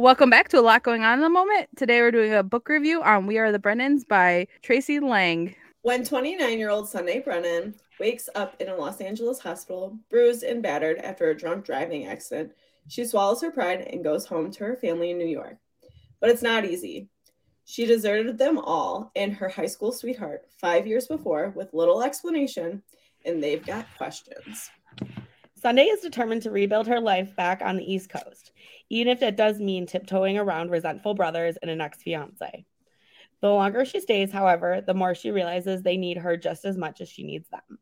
Welcome back to a lot going on in the moment. Today we're doing a book review on We Are the Brennans by Tracey Lange. When 29 year old Sunday Brennan wakes up in a Los Angeles hospital, bruised and battered after a drunk driving accident, she swallows her pride and goes home to her family in New York. But it's not easy. She deserted them all and her high school sweetheart five years before with little explanation, and they've got questions. Sunday is determined to rebuild her life back on the East Coast, even if it does mean tiptoeing around resentful brothers and an ex fiance. The longer she stays, however, the more she realizes they need her just as much as she needs them.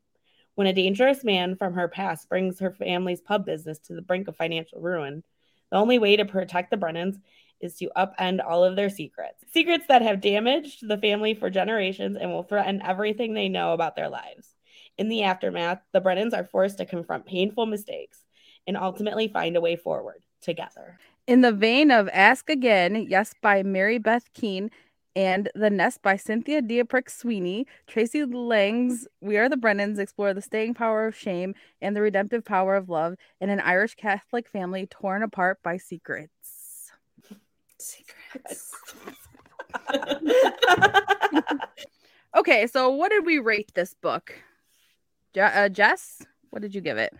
When a dangerous man from her past brings her family's pub business to the brink of financial ruin, the only way to protect the Brennans is to upend all of their secrets. Secrets that have damaged the family for generations and will threaten everything they know about their lives. In the aftermath, the Brennans are forced to confront painful mistakes and ultimately find a way forward together. In the vein of Ask Again, Yes by Mary Beth Keane, and The Nest by Cynthia D'Aprix Sweeney, Tracey Lange's We Are the Brennans explore the staying power of shame and the redemptive power of love in an Irish Catholic family torn apart by secrets. Secrets. Okay, so what did we rate this book? Je- uh, Jess, what did you give it?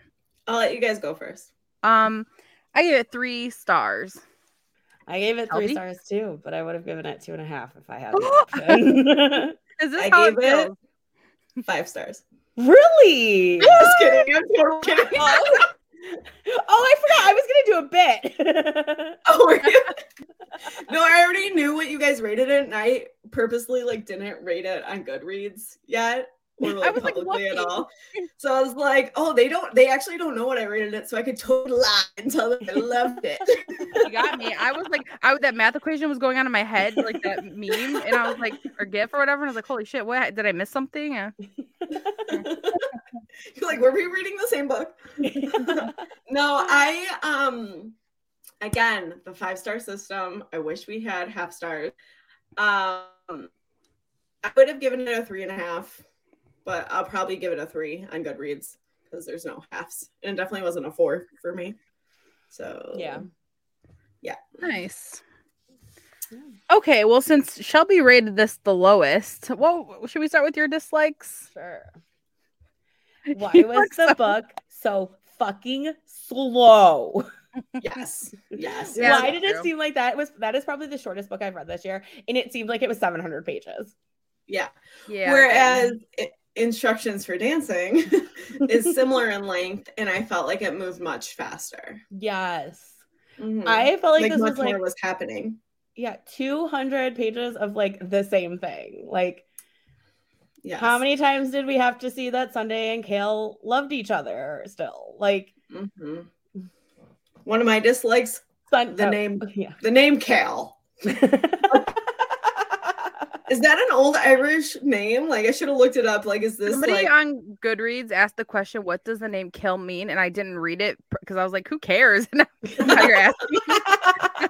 I'll let you guys go first. Um, I gave it three stars. I gave it three Shelby? stars too, but I would have given it two and a half if I had the. Is this I how gave it it five stars. really? Just kidding. I'm totally oh kidding. oh, I forgot. I was gonna do a bit. Oh, were you? no, I already knew what you guys rated it, and I purposely like didn't rate it on Goodreads yet or like was like, publicly at "What?" all. So I was like, oh, they don't, they actually don't know what I rated it, so I could totally lie and tell them I loved it. You got me. I was like, I that math equation was going on in my head, like that meme, and I was like, or GIF or whatever, and I was like, holy shit, what did I miss something? Uh, You're like, were we reading the same book? no, I um again the five star system. I wish we had half stars. Um I would have given it a three and a half, but I'll probably give it a three on Goodreads because there's no halves. And it definitely wasn't a four for me. So Yeah. Yeah, nice. Okay, well, since Shelby rated this the lowest, well, should we start with your dislikes? Sure. Why You was the so- book so fucking slow? Yes. Yes. Yeah, Why did it true. seem like that was that is probably the shortest book I've read this year, and it seemed like it was 700 pages. Yeah. Yeah. Whereas i- instructions for dancing is similar in length, and I felt like it moved much faster. Yes. Mhm. I felt like, like, this was like was happening. yeah, 200 pages of like the same thing. Like Yes. how many times did we have to see that Sunday and Kale loved each other still? Like Mhm. One of my dislikes, Sun- the oh, name, yeah. the name Cal. Is that an old Irish name? Like I should have looked it up. Like, is this Somebody like? on Goodreads asked the question, "What does the name Kill mean?" And I didn't read it because I was like, "Who cares?" now you're asking.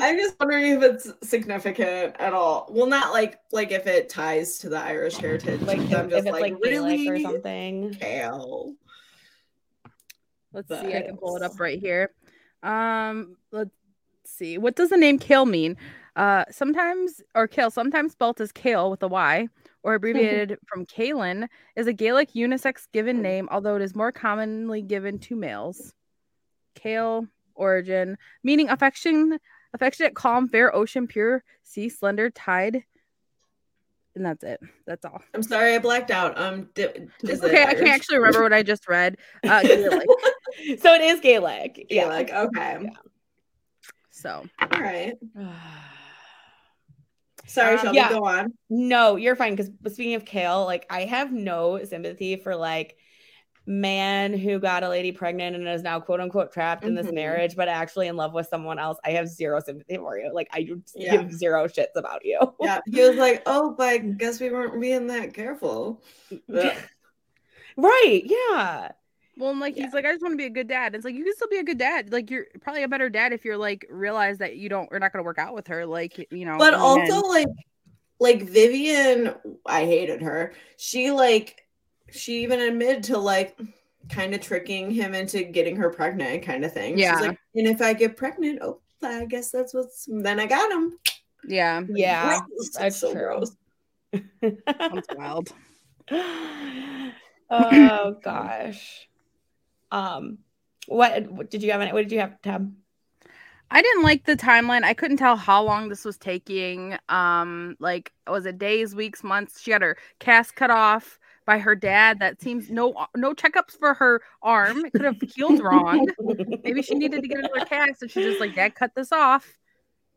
I'm just wondering if it's significant at all. Well, not like like if it ties to the Irish heritage. like if, I'm if just it's like, like really or something. Cal. Let's see. I can pull it up right here. Um, let's see. What does the name Kale mean? Uh, sometimes or Kale, sometimes spelt as Kale with a Y, or abbreviated from Kalen, is a Gaelic unisex given name, although it is more commonly given to males. Kale origin meaning affection, affectionate, calm, fair ocean, pure sea, slender tide. And that's it. That's all. I'm sorry, I blacked out. Um, di- is it Okay, I can't actually remember what I just read. Uh, Gaelic. so it is Gaelic. Yeah, Yeah. okay, Yeah. So all right. Sorry, Um, Shelby, yeah. go on. No, you're fine. Because speaking of Kale, like I have no sympathy for like man who got a lady pregnant and is now quote unquote trapped in this Mhm. marriage, but actually in love with someone else. I have zero sympathy for you. Like I Yeah. give zero shits about you. Yeah, he was like, "Oh, but I guess we weren't being that careful." Right. Yeah. Well, and like Yeah. he's like, I just want to be a good dad. It's like you can still be a good dad. Like you're probably a better dad if you're like realize that you don't, you're not gonna work out with her. Like you know. But also, end. like, like Vivian, I hated her. She like, she even admitted to like, kind of tricking him into getting her pregnant, kind of thing. Yeah. She's like, and if I get pregnant, oh, I guess that's what's. Then I got him. yeah, Yeah. Gross. that's It's so true. gross. that's wild. oh gosh. Um what, what did you have any, what did you have Tabb? I didn't like the timeline. I couldn't tell how long this was taking. Um, like was it days, weeks, months? She had her cast cut off by her dad. That seems no no checkups for her arm. It could have healed wrong. Maybe she needed to get another cast, and she just like, Dad, cut this off.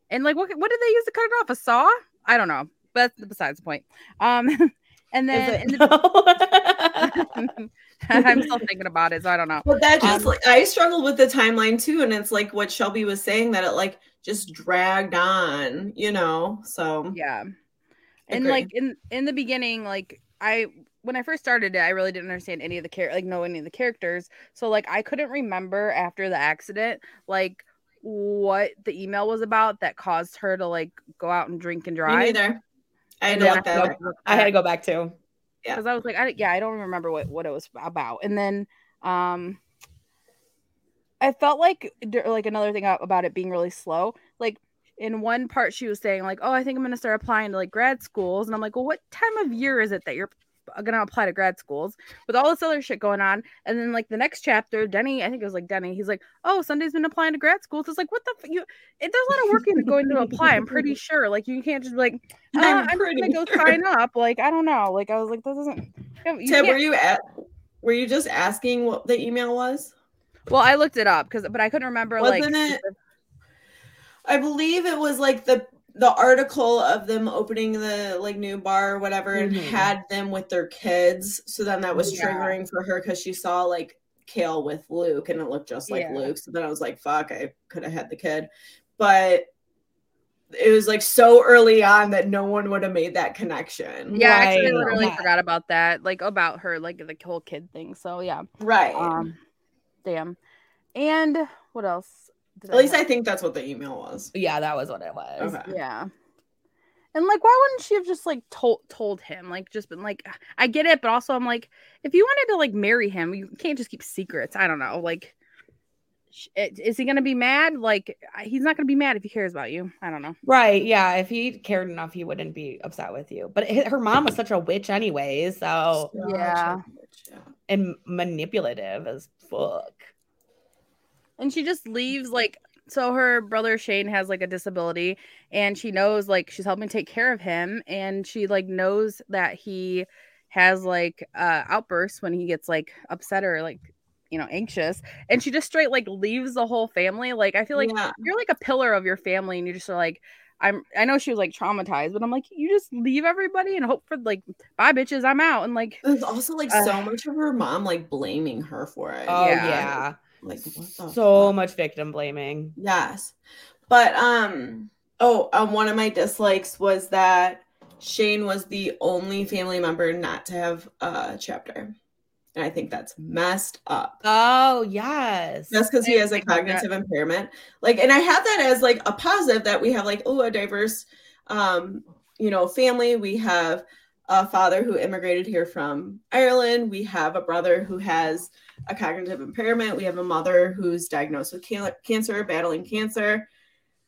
And like, what what did they use to cut it off? A saw? I don't know. But that's besides the point. Um, and then the, I'm still thinking about it, so I don't know. But that just Um, like I struggled with the timeline too, and it's like what Shelby was saying that it like just dragged on, you know. So Yeah. And Agree. like in in the beginning, like I when I first started it, I really didn't understand any of the care, like know any of the characters. So like I couldn't remember after the accident like what the email was about that caused her to like go out and drink and me drive. neither. I had to then look I had to look I had to go back too. Yeah. because I was like, I yeah, I don't remember what what it was about. And then um, I felt like like another thing about it being really slow. Like in one part, she was saying like, "Oh, I think I'm gonna start applying to like grad schools," and I'm like, "Well, what time of year is it that you're gonna apply to grad schools with all this other shit going on?" And then like the next chapter, Denny, I think it was like Denny, he's like, "Oh, Sunday's been applying to grad schools." It's like, what the f- you? It, there's a lot of work into going to apply. I'm pretty sure. Like you can't just be like, uh, I'm I'm, pretty gonna go sure. sign up. Like I don't know. Like I was like, this doesn't. You Ted, were you at? Were you just asking what the email was? well, I looked it up because, but I couldn't remember. like, Wasn't it- I believe it was like the the article of them opening the like new bar or whatever and Mhm. had them with their kids. So then that was Yeah. triggering for her because she saw like Kale with Luke and it looked just like Yeah. Luke. So then I was like, fuck, I could have had the kid. But it was like so early on that no one would have made that connection. Yeah, actually, I literally Yeah. forgot about that. Like about her, like the whole kid thing. So yeah. Right. Um, damn. And what else? Did At least I think that's what the email was. Yeah, that was what it was. Okay. Yeah. And like, why wouldn't she have just like told told him? Like, just been like, I get it, but also I'm like, if you wanted to like marry him, you can't just keep secrets. I don't know. Like, sh- it- is he gonna be mad? Like, he's not gonna be mad if he cares about you. I don't know. Right. Yeah. If he cared enough, he wouldn't be upset with you. But hi- her mom was such a witch, anyways. So, Yeah. Yeah. and manipulative as fuck. And she just leaves like so her brother Shane has like a disability and she knows like she's helping take care of him and she like knows that he has like uh outbursts when he gets like upset or like you know anxious and she just straight like leaves the whole family like I feel like Yeah. you're like a pillar of your family and you're just like I'm I know she was like traumatized but I'm like you just leave everybody and hope for like bye bitches I'm out and like There's also like Uh, so much of her mom like blaming her for it. Oh, Yeah. yeah. Like what the So fuck? much victim blaming. Yes. But um oh, um, one of my dislikes was that Shane was the only family member not to have a chapter. And I think that's messed up. Oh, yes. Just because he has a about that. cognitive impairment. Like, and I have that as like a positive that we have like, oh, a diverse um, you know, family. We have a father who immigrated here from Ireland. We have a brother who has a cognitive impairment. We have a mother who's diagnosed with can- cancer, battling cancer.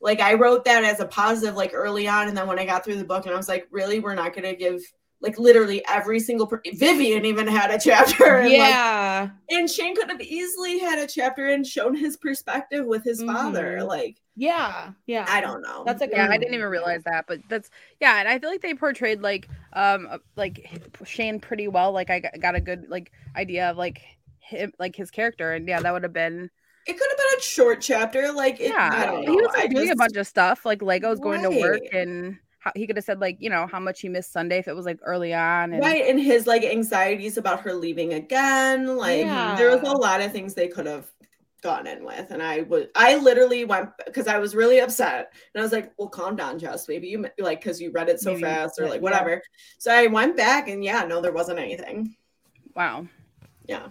Like I wrote that as a positive, like early on, and then when I got through the book, and I was like, really, we're not going to give like literally every single per- Vivian even had a chapter. And, like, yeah. and Shane could have easily had a chapter and shown his perspective with his father. Mhm. Like yeah. Yeah. I don't know. That's a good yeah i didn't even realize that but that's yeah and i feel like they portrayed like um like shane pretty well like i got, got a good like idea of like him like his character and yeah that would have been it could have been a short chapter. Like it, I yeah don't he know. was I like, doing a bunch of stuff like legos going to work and how, he could have said like you know how much he missed Sunday if it was like early on. And, Right, and his like anxieties about her leaving again. Like there was a lot of things they could have gone in with, and I would, I literally went because I was really upset, and I was like, "Well, calm down, Jess. Maybe you like because you read it so Maybe, fast or yeah, like yeah. whatever." So I went back, and yeah, no, there wasn't anything. Wow, Yeah,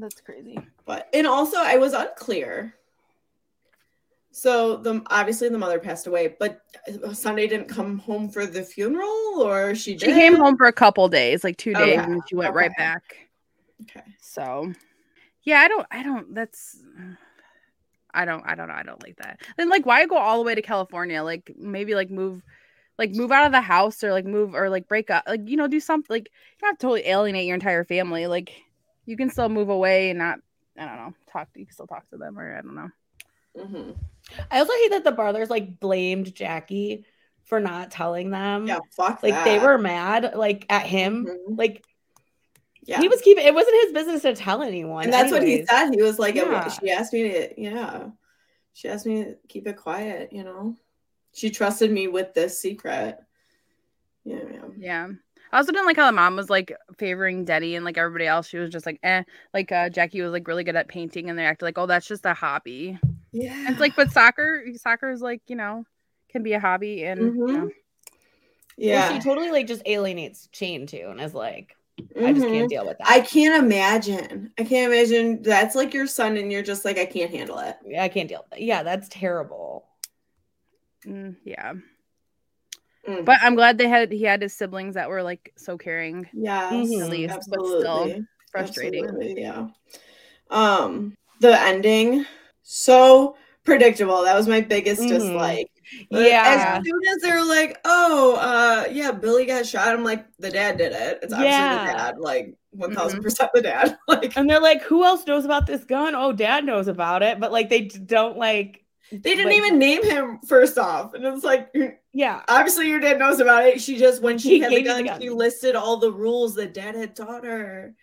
that's crazy. but and also I was unclear. So the obviously the mother passed away, but uh, Sunday didn't come home for the funeral, or she She came home for a couple days, like two oh, days, Okay, and she went right back. Okay. So, yeah, I don't, I don't. That's, I don't, I don't know. I don't like that. Then like, why go all the way to California? Like maybe like move, like move out of the house or like move or like break up. Like you know, do something. Like you don't have to totally alienate your entire family. Like you can still move away and not. I don't know. Talk. To, You can still talk to them, or I don't know. Mhm. I also hate that the brothers like blamed Jackie for not telling them. Yeah, fuck Like they were mad like at him. Mhm. Like Yeah. he was keeping it wasn't his business to tell anyone. and that's what he said. He was like, it- Yeah. she asked me to, yeah, she asked me to keep it quiet. You know, she trusted me with this secret. Yeah, yeah. Yeah. I also didn't like how the mom was like favoring Denny and like everybody else. She was just like, eh. Like uh, Jackie was like really good at painting, and they acted like, oh, that's just a hobby. yeah. And it's like, but soccer, soccer is like, you know, can be a hobby, and you Mhm. know, Well, yeah. she totally like just alienates Shane too and is like, I just can't deal with that. I can't imagine. I can't imagine that's like your son, and you're just like, I can't handle it. Yeah, I can't deal. Yeah, that's terrible. mm, yeah. Mm. But I'm glad they had he had his siblings that were like so caring, Mhm. at least, absolutely. but still frustrating. Absolutely, yeah. Um, the ending so predictable. That was my biggest Mhm. dislike. Like, Yeah. As soon as they're like, "Oh, uh, yeah, Billy got shot," I'm like, "The dad did it. It's obviously Yeah. the dad. Like, one thousand percent the dad." Like, And they're like, who else knows about this gun? Oh, dad knows about it. But like they don't like they didn't like- even name him first off, and it's like, Yeah. obviously your dad knows about it. She just when she He had the you the gun, gun. she listed all the rules that dad had taught her,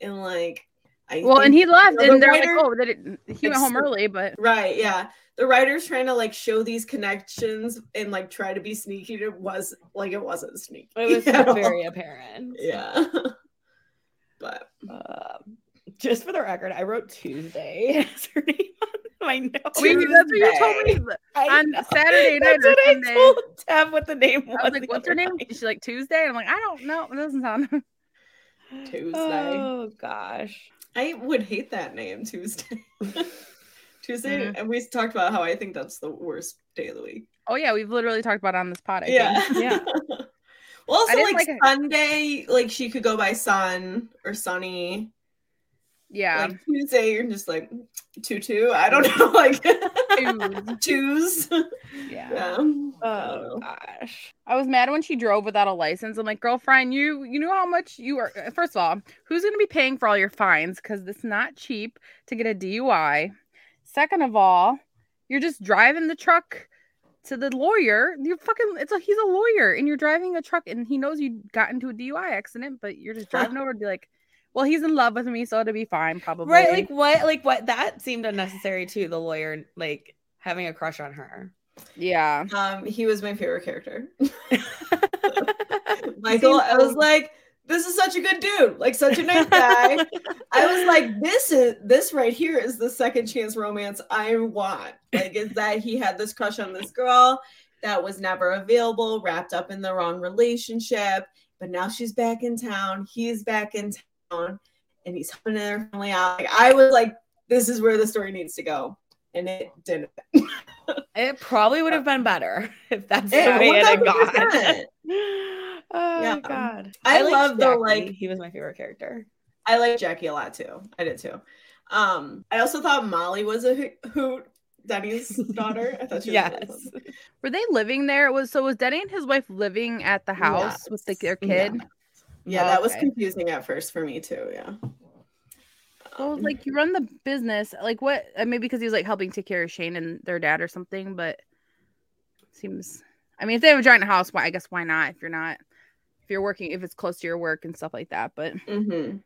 and like, I Well, and he left, the and they're writer- like, oh, that it, he went home early, but Right, yeah. The writer's trying to like show these connections and like try to be sneaky. It was like it wasn't sneaky. It was at all. very apparent. yeah. but Um, just for the record, I wrote Tuesday as her name on my notes. wait, that's what you told me I on know. Saturday night That's or what I told Tabb what the name was. I was like, "What's her name?" night. She's like Tuesday. I'm like, I don't know. It doesn't sound. Tuesday. Oh gosh. I would hate that name, Tuesday. Tuesday, Mhm. and we talked about how I think that's the worst day of the week. Oh yeah, we've literally talked about it on this pod. I yeah, think. Yeah. well, also like, like it. Sunday, like she could go by Sun or Sunny. Yeah. Like Tuesday, you're just like tutu. I don't know, like choose. yeah. Yeah. Oh gosh. I was mad when she drove without a license. I'm like, girlfriend, you you know how much you are. Uh, first of all, who's gonna be paying for all your fines? Because it's not cheap to get a DUI. Second of all, you're just driving the truck to the lawyer. You're fucking. It's like he's a lawyer, and you're driving a truck, and he knows you got into a DUI accident, but you're just driving over to be like, well, he's in love with me, so it'll be fine, probably. Right, like what? Like what? That seemed unnecessary too. The lawyer like having a crush on her. yeah. Um, he was my favorite character. Michael, I was like, this is such a good dude, like such a nice guy. I was like, this is this right here is the second chance romance I want. Like, is that he had this crush on this girl that was never available, wrapped up in the wrong relationship, but now she's back in town. He's back in town, and he's helping their family out. Like, I was like, this is where the story needs to go, and it didn't. It probably would have been better if that's It- the way it had gone. oh Yeah. god. I liked love the, like- he was my favorite character. I like Jackie a lot too. I did too. Um, I also thought Molly was a ho- hoot. Denny's daughter. I thought she was Yes. Were they living there? It was so was Denny and his wife living at the house with the, their kid? Yeah, that was Okay. confusing at first for me too. Yeah. Well, Um, like you run the business, like what? uh, Maybe because he was like helping take care of Shane and their dad or something. But seems, I mean, if they have a giant house, why? I guess why not? If you're not, if you're working, if it's close to your work and stuff like that. But mhm.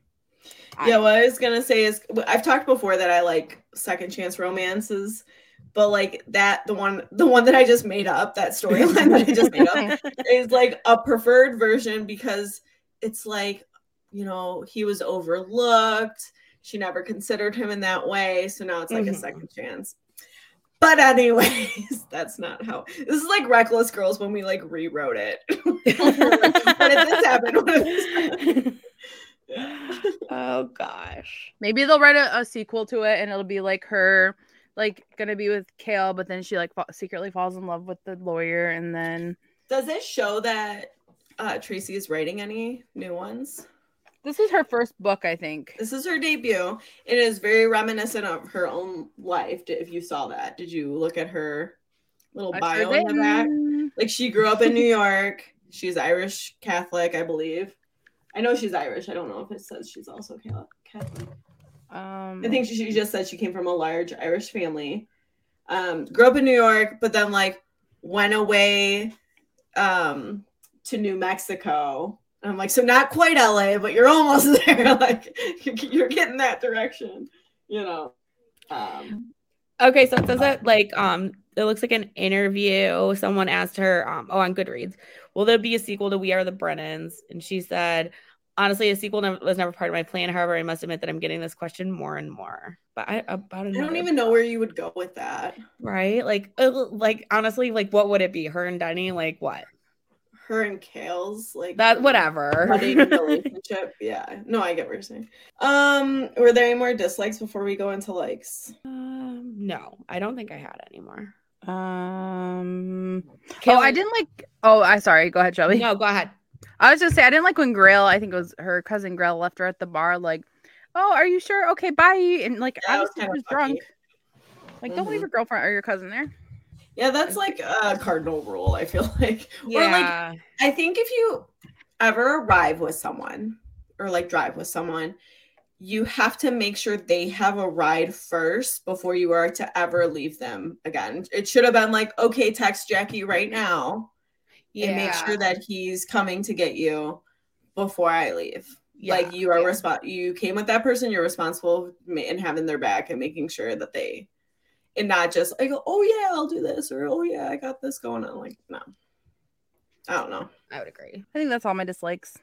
Yeah, what I was gonna say is I've talked before that I like second chance romances, but like that the one the one that I just made up, that storyline that I just made up is like a preferred version because it's like, you know, he was overlooked. She never considered him in that way. So now it's like Mhm. a second chance. But anyways, that's not how this is like reckless girls when we like rewrote it. what did this happen? What did this happen? Yeah. oh gosh. Maybe they'll write a, a sequel to it, and it'll be like her, like gonna be with Kale, but then she like fa- secretly falls in love with the lawyer, and then Does it show that uh, Tracey is writing any new ones? this is her first book, I think. This is her debut. It is very reminiscent of her own life. If you saw that, did you look at her little I bio in the back? Like she grew up in New York. She's Irish Catholic, I believe. I know she's Irish. I don't know if it says she's also Catholic. Um, I think she, she just said she came from a large Irish family. Um, grew up in New York, but then like went away um, to New Mexico. And I'm like, so not quite LA, but you're almost there. like you're, getting that direction, you know. Um, Okay, so it says that like um it looks like an interview. Someone asked her um oh on Goodreads, will there be a sequel to We Are the Brennans? And she said, honestly, a sequel never, was never part of my plan. However, I must admit that I'm getting this question more and more. But I about I don't even know where you would go with that. right? Like uh, like honestly, like what would it be? Her and Denny, like what? Her and Kale's like That whatever. relationship. Yeah, no, I get what you're saying. Um, were there any more dislikes before we go into likes? um, no, I don't think I had any more. um. Oh, I didn't like. Oh, I sorry. Go ahead, Shelby. No, go ahead. I was just say I didn't like when Grail. I think it was her cousin Grail left her at the bar. Like, oh, are you sure? Okay, bye. And like, Yeah, it was obviously she was fucky. drunk. Like, don't leave your girlfriend or your cousin there. Yeah, that's like a cardinal rule. I feel like, or like I think if you ever arrive with someone or like drive with someone, you have to make sure they have a ride first before you are to ever leave them again. It should have been like, okay, text Jackie right now and make sure that he's coming to get you before I leave. Yeah, like you are yeah. responsible. You came with that person. You're responsible and having their back and making sure that they, and not just like, oh yeah, I'll do this or oh yeah, I got this going on. Like no, I don't know. I would agree. I think that's all my dislikes.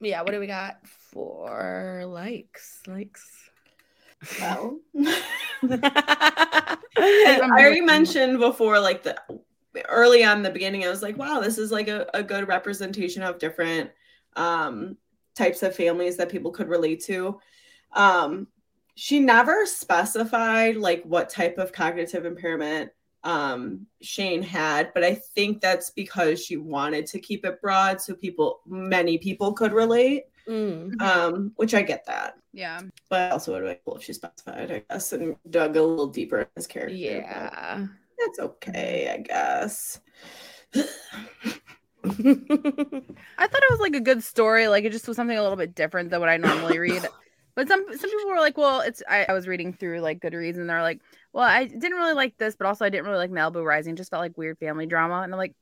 Yeah, what do we got for likes? Likes. Well, I'm already mentioned before, like the early on in the beginning, I was like, wow, this is like a, a good representation of different um, types of families that people could relate to. Um, she never specified like what type of cognitive impairment um, Shane had, but I think that's because she wanted to keep it broad so people, many people could relate. Mm. Um, which I get that. Yeah. But also would have been cool if she specified, I guess, and dug a little deeper in his character. Yeah. that's okay, I guess. I thought it was like a good story. Like it just was something a little bit different than what I normally read. But some some people were like, well, it's I, I was reading through like Goodreads and they're like, well, I didn't really like this, but also I didn't really like Malibu Rising. Just felt like weird family drama, and I'm like,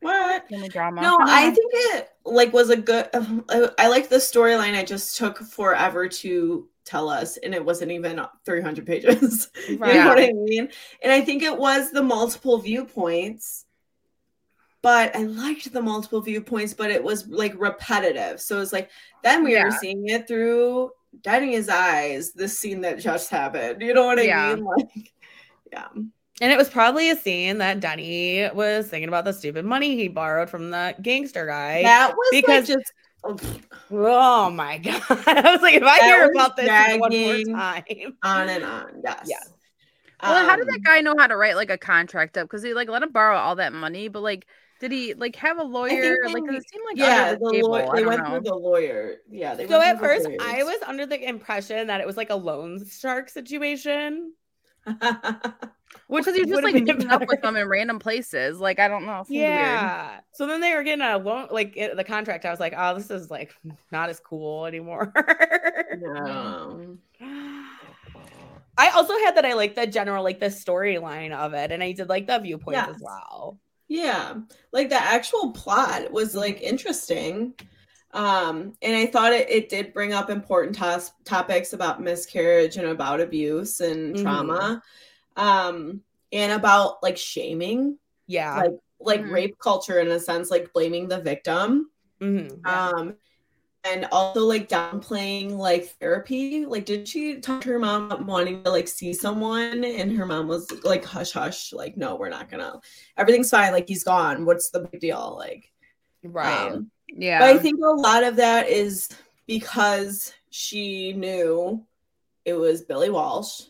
What? family drama. No, I think it like was a good. Um, I, I liked the storyline. I just took forever to tell us, and it wasn't even 300 pages. you know Right. what I mean? And I think it was the multiple viewpoints. But I liked the multiple viewpoints, but it was like repetitive. So it's like then we Yeah. were seeing it through Denny's eyes, this scene that just happened. You know what I Yeah. mean? Like, yeah. And it was probably a scene that Denny was thinking about the stupid money he borrowed from the gangster guy. That was because- like just oh my god! I was like, if I That hear was about this one more time, on and on. Yes. Yes. Well, how did Um, that guy know how to write like a contract up? Because he like let him borrow all that money, but like, did he like have a lawyer? they- Like, 'cause it seemed like yeah, the the table. lawyer, they went know. through the lawyer. Yeah, they so went at through the first I was under the impression that it was like a loan shark situation. Which is just like been meeting up with them in random places. Like, I don't know. it seemed weird. Yeah. So then they were getting a loan, like it, the contract. I was like, oh, this is like not as cool anymore. No. I also had that I like the general, like the storyline of it, and I did like the viewpoints as well. Yeah, like the actual plot was like interesting. Um, and I thought it, it did bring up important tos- topics about miscarriage and about abuse and Mhm. trauma. Um, and about like shaming, Yeah. like like Mhm. rape culture in a sense, like blaming the victim. Mhm. Um, and also like downplaying like therapy. Like, did she talk to her mom about wanting to like see someone? And her mom was like, hush, hush, like, no, we're not gonna. Everything's fine. Like, he's gone. What's the big deal? Like, Right. um, Yeah. but I think a lot of that is because she knew it was Billy Walsh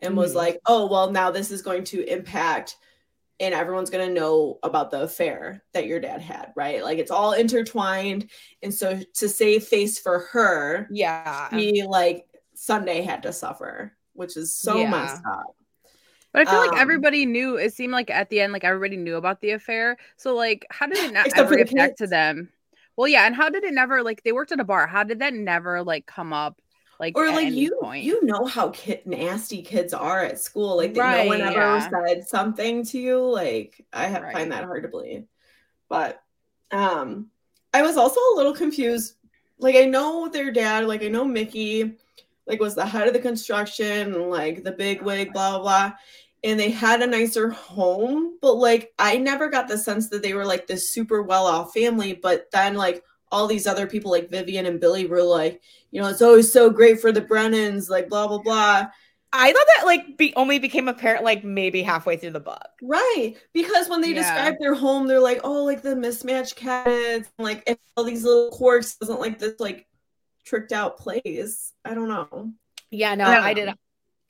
and was Mhm. like, oh, well, now this is going to impact and everyone's going to know about the affair that your dad had, right? Like it's all intertwined. And so to save face for her, yeah. he like Sunday had to suffer, which is so Yeah. messed up. But I feel Um, like everybody knew. It seemed like at the end, like everybody knew about the affair. So like, how did it not ever get back to them? Well, yeah, and how did it never like they worked at a bar? How did that never like come up? Like or like you point? you know how kid nasty kids are at school like they, no one ever yeah. said something to you like i have Right. find that hard to believe but um i was also a little confused like i know their dad like i know mickey like was the head of the construction like the big wig blah blah blah and they had a nicer home but like i never got the sense that they were like this super well off family but then like all these other people like vivian and billy were like you know, it's always so great for the Brennans, like blah blah blah. I thought that like be only became apparent like maybe halfway through the book. Right. Because when they Yeah. describe their home, they're like, oh, like the mismatched cabinets, and, like if all these little quirks doesn't like this like tricked out place. I don't know. Yeah, no, Yeah. I did.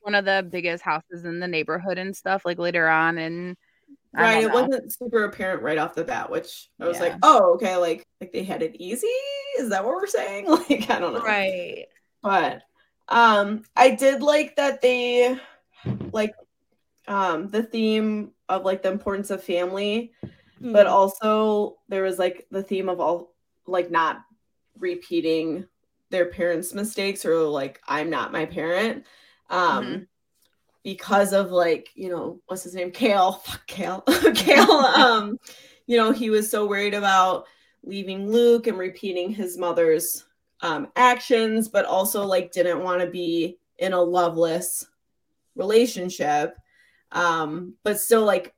one of the biggest houses in the neighborhood and stuff. Like later on, and I Right. It wasn't super apparent right off the bat, which I was Yeah. like, oh, okay, like like they had it easy. Is that what we're saying? Like, I don't know. Right. but um i did like that they like um the theme of like the importance of family but Mhm. also there was like the theme of all like not repeating their parents mistakes or like i'm not my parent um Mhm. Because of like you know what's his name? Kale. Fuck kale. Kale um you know he was so worried about leaving luke and repeating his mother's um actions but also like didn't want to be in a loveless relationship. Um but still like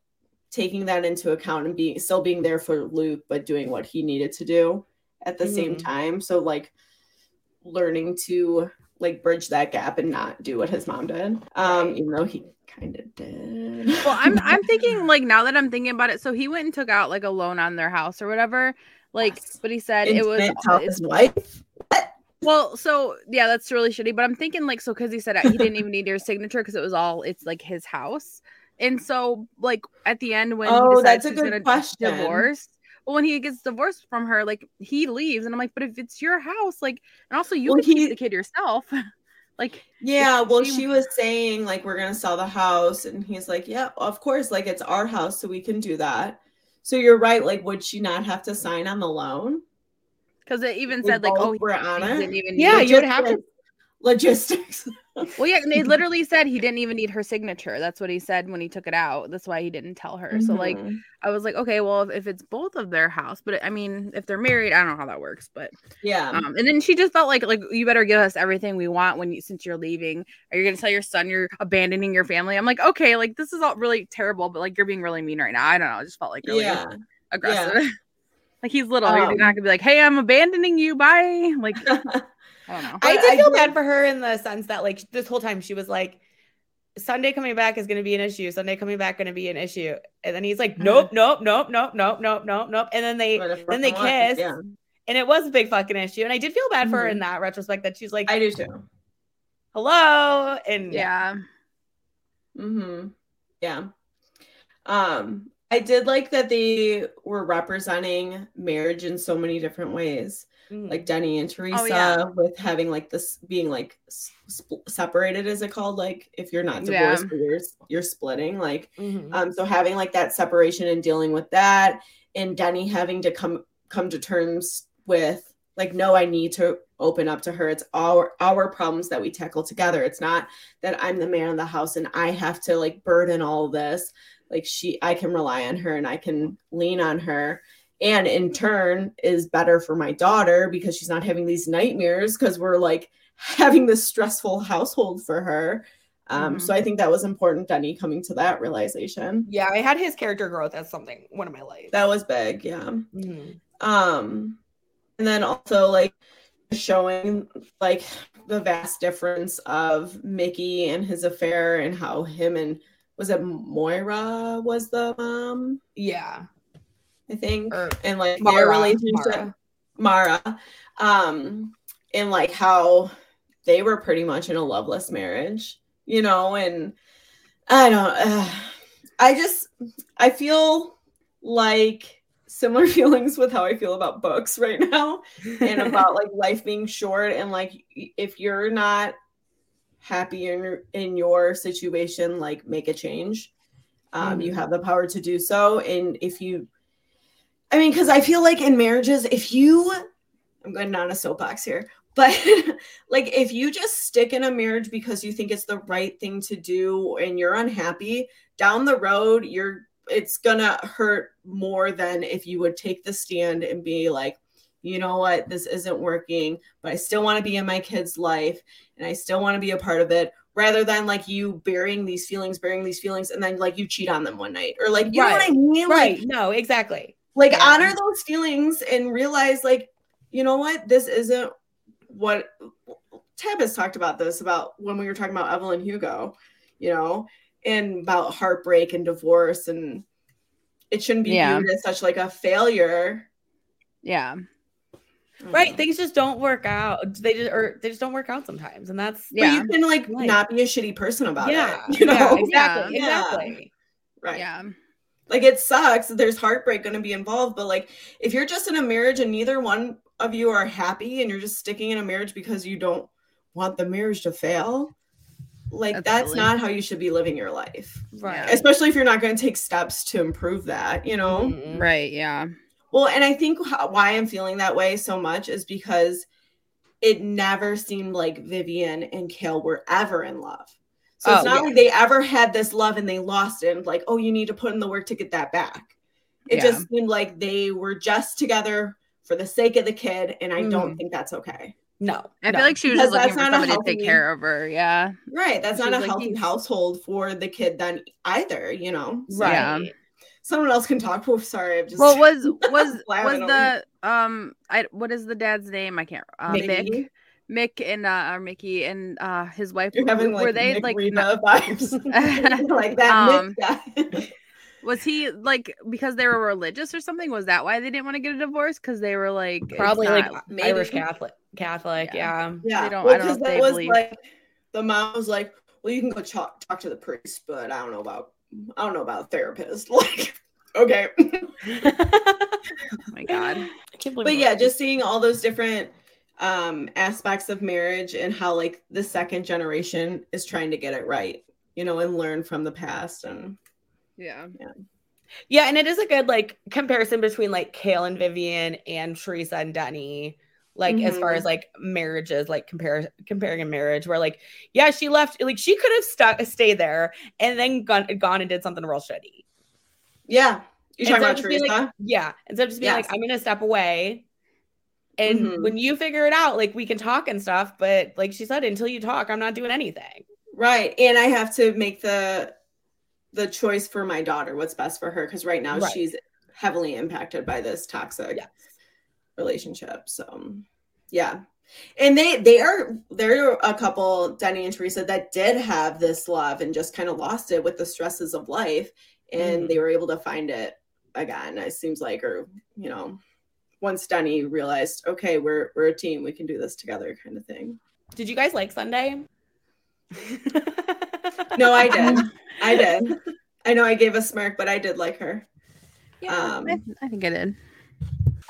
taking that into account and being still being there for luke but doing what he needed to do at the same Mhm. time. So like learning to like bridge that gap and not do what his mom did um even though he kind of did Well, I'm I'm thinking like now that I'm thinking about it, so he went and took out like a loan on their house or whatever. Like, Yes. but he said And it was tell his wife well. So yeah, that's really shitty. But I'm thinking like so because he said he didn't even need your signature because it was all it's like his house. And so like at the end when Oh, he that's a good question. divorce. Well, when he gets divorced from her, like he leaves, and I'm like, but if it's your house, like, and also you Well, can he- keep the kid yourself, like, Yeah, well, she- she was saying like we're gonna sell the house, and he's like, "Yeah, of course, like it's our house, so we can do that." So you're right. Like, would she not have to sign on the loan? because it even We said like, oh, we're on didn't it. even Yeah, you would have to. Logistics. Well, yeah, and they literally said he didn't even need her signature. That's what he said when he took it out. That's why he didn't tell her. So like, Mhm. I was like, okay, well, if, if it's both of their house, but I mean, if they're married, I don't know how that works, but yeah, um, and then she just felt like like you better give us everything we want when you since you're leaving. Are you gonna tell your son you're abandoning your family? I'm like, okay, like this is all really terrible, but like you're being really mean right now. I don't know. I just felt like really yeah. aggressive. like he's little. you're Um, not gonna be like, hey, I'm abandoning you. Bye. Like I don't know. I But did I feel did- bad for her in the sense that like this whole time she was like, Sunday coming back is going to be an issue. Sunday coming back going to be an issue. And then he's like, Mhm. nope, nope, nope, nope, nope, nope, nope, nope. And then they then they kiss. Yeah, and it was a big fucking issue. And I did feel bad for her in that retrospect that she's like, I do too. hello, and Yeah. Mm-hmm. Yeah. Um, I did like that they were representing marriage in so many different ways. Mhm. like Denny and Teresa yeah. with having like this being like sp- separated is it called like if you're not divorced but you're you're splitting like Mhm. um so having like that separation and dealing with that and Denny having to come come to terms with like no I need to open up to her it's our our problems that we tackle together it's not that I'm the man of the house and I have to like burden all this like she I can rely on her and I can lean on her and in turn is better for my daughter because she's not having these nightmares because we're like having this stressful household for her. Um, Mhm. So I think that was important, Denny, coming to that realization. Yeah, I had his character growth as something one of my lights. That was big, yeah. Mhm. um and then also like showing like the vast difference of mickey and his affair and how him and was it moira was the mom Yeah. I think Or and like their relationship Mara. mara um and like how they were pretty much in a loveless marriage you know and i don't uh, i just i feel like similar feelings with how i feel about books right now and about like life being short and like if you're not happy in your, in your situation like make a change. Um you have the power to do so and if you i mean because i feel like in marriages if you i'm going down a soapbox here but like if you just stick in a marriage because you think it's the right thing to do and you're unhappy down the road you're it's gonna hurt more than if you would take the stand and be like you know what this isn't working but i still want to be in my kid's life and i still want to be a part of it rather than like you burying these feelings burying these feelings and then like you cheat on them one night or like you know what i mean right. like No, exactly. Like Yeah. honor those feelings and realize like you know what this isn't what Tabb has talked about this about when we were talking about evelyn hugo you know and about heartbreak and divorce and it shouldn't be Yeah. viewed as such like a failure Yeah. Um, right. know. Things just don't work out. They just or they just don't work out sometimes. And that's but Yeah. you can like Right. not be a shitty person about yeah. it you know yeah, exactly. Yeah. Exactly. right Yeah. Like it sucks there's heartbreak going to be involved but like if you're just in a marriage and neither one of you are happy and you're just sticking in a marriage because you don't want the marriage to fail like That's that's, not how you should be living your life Right. especially if you're not going to take steps to improve that you know Mhm. Right. Yeah. well and i think how, why i'm feeling that way so much is because it never seemed like vivian and kale were ever in love so it's Oh, not yeah. like they ever had this love and they lost it and like oh you need to put in the work to get that back it Yeah. just seemed like they were just together for the sake of the kid and i don't Mm. think that's okay No. I no. feel like she was Because just looking that's for not a somebody to take healthy- care of her. Yeah. right that's She not a was like, healthy household for the kid then either you know So right. Yeah. someone else can talk oh sorry i've just Well, was was was the um I what is the dad's name? I can't. Uh, Mick. Mickey? Mick and uh, or Mickey and uh his wife. you're having were like they Nick like Reba not- vibes like that Um, Nick guy. was he like because they were religious or something? Was that why they didn't want to get a divorce? Because they were like it's Probably like not- maybe. Irish Catholic. Catholic. Yeah. Yeah. Yeah, don't- well, I don't know because if that they was believe- like the mom was like, "Well, you can go talk talk to the priest, but I don't know about I don't know about a therapist." Like, okay, oh my god. I can't believe but yeah, just seeing all those different um aspects of marriage and how like the second generation is trying to get it right, you know, and learn from the past and Yeah. Yeah, Yeah, and it is a good like comparison between like Kale and Vivian and Teresa and Denny. Like as far as like marriages, like compare comparing a marriage where like, yeah, she left like she could have stuck stayed there and then gone gone and did something real shitty. yeah. You talking about of just being Teresa? like- yeah. Instead of just being Yes. like, I'm gonna step away. And Mhm. when you figure it out, like we can talk and stuff. But like she said, until you talk, I'm not doing anything. right, and I have to make the the choice for my daughter, what's best for her, because right now Right. she's heavily impacted by this toxic Yes. relationship. So yeah. And they they are there are a couple, Denny and Teresa, that did have this love and just kind of lost it with the stresses of life. And Mhm. they were able to find it again, it seems like, or you know, once Denny realized, okay, we're we're a team, we can do this together, kind of thing. Did you guys like Sunday? No, I did. I did. I know I gave a smirk, but I did like her. Yeah, Um, I, I think I did.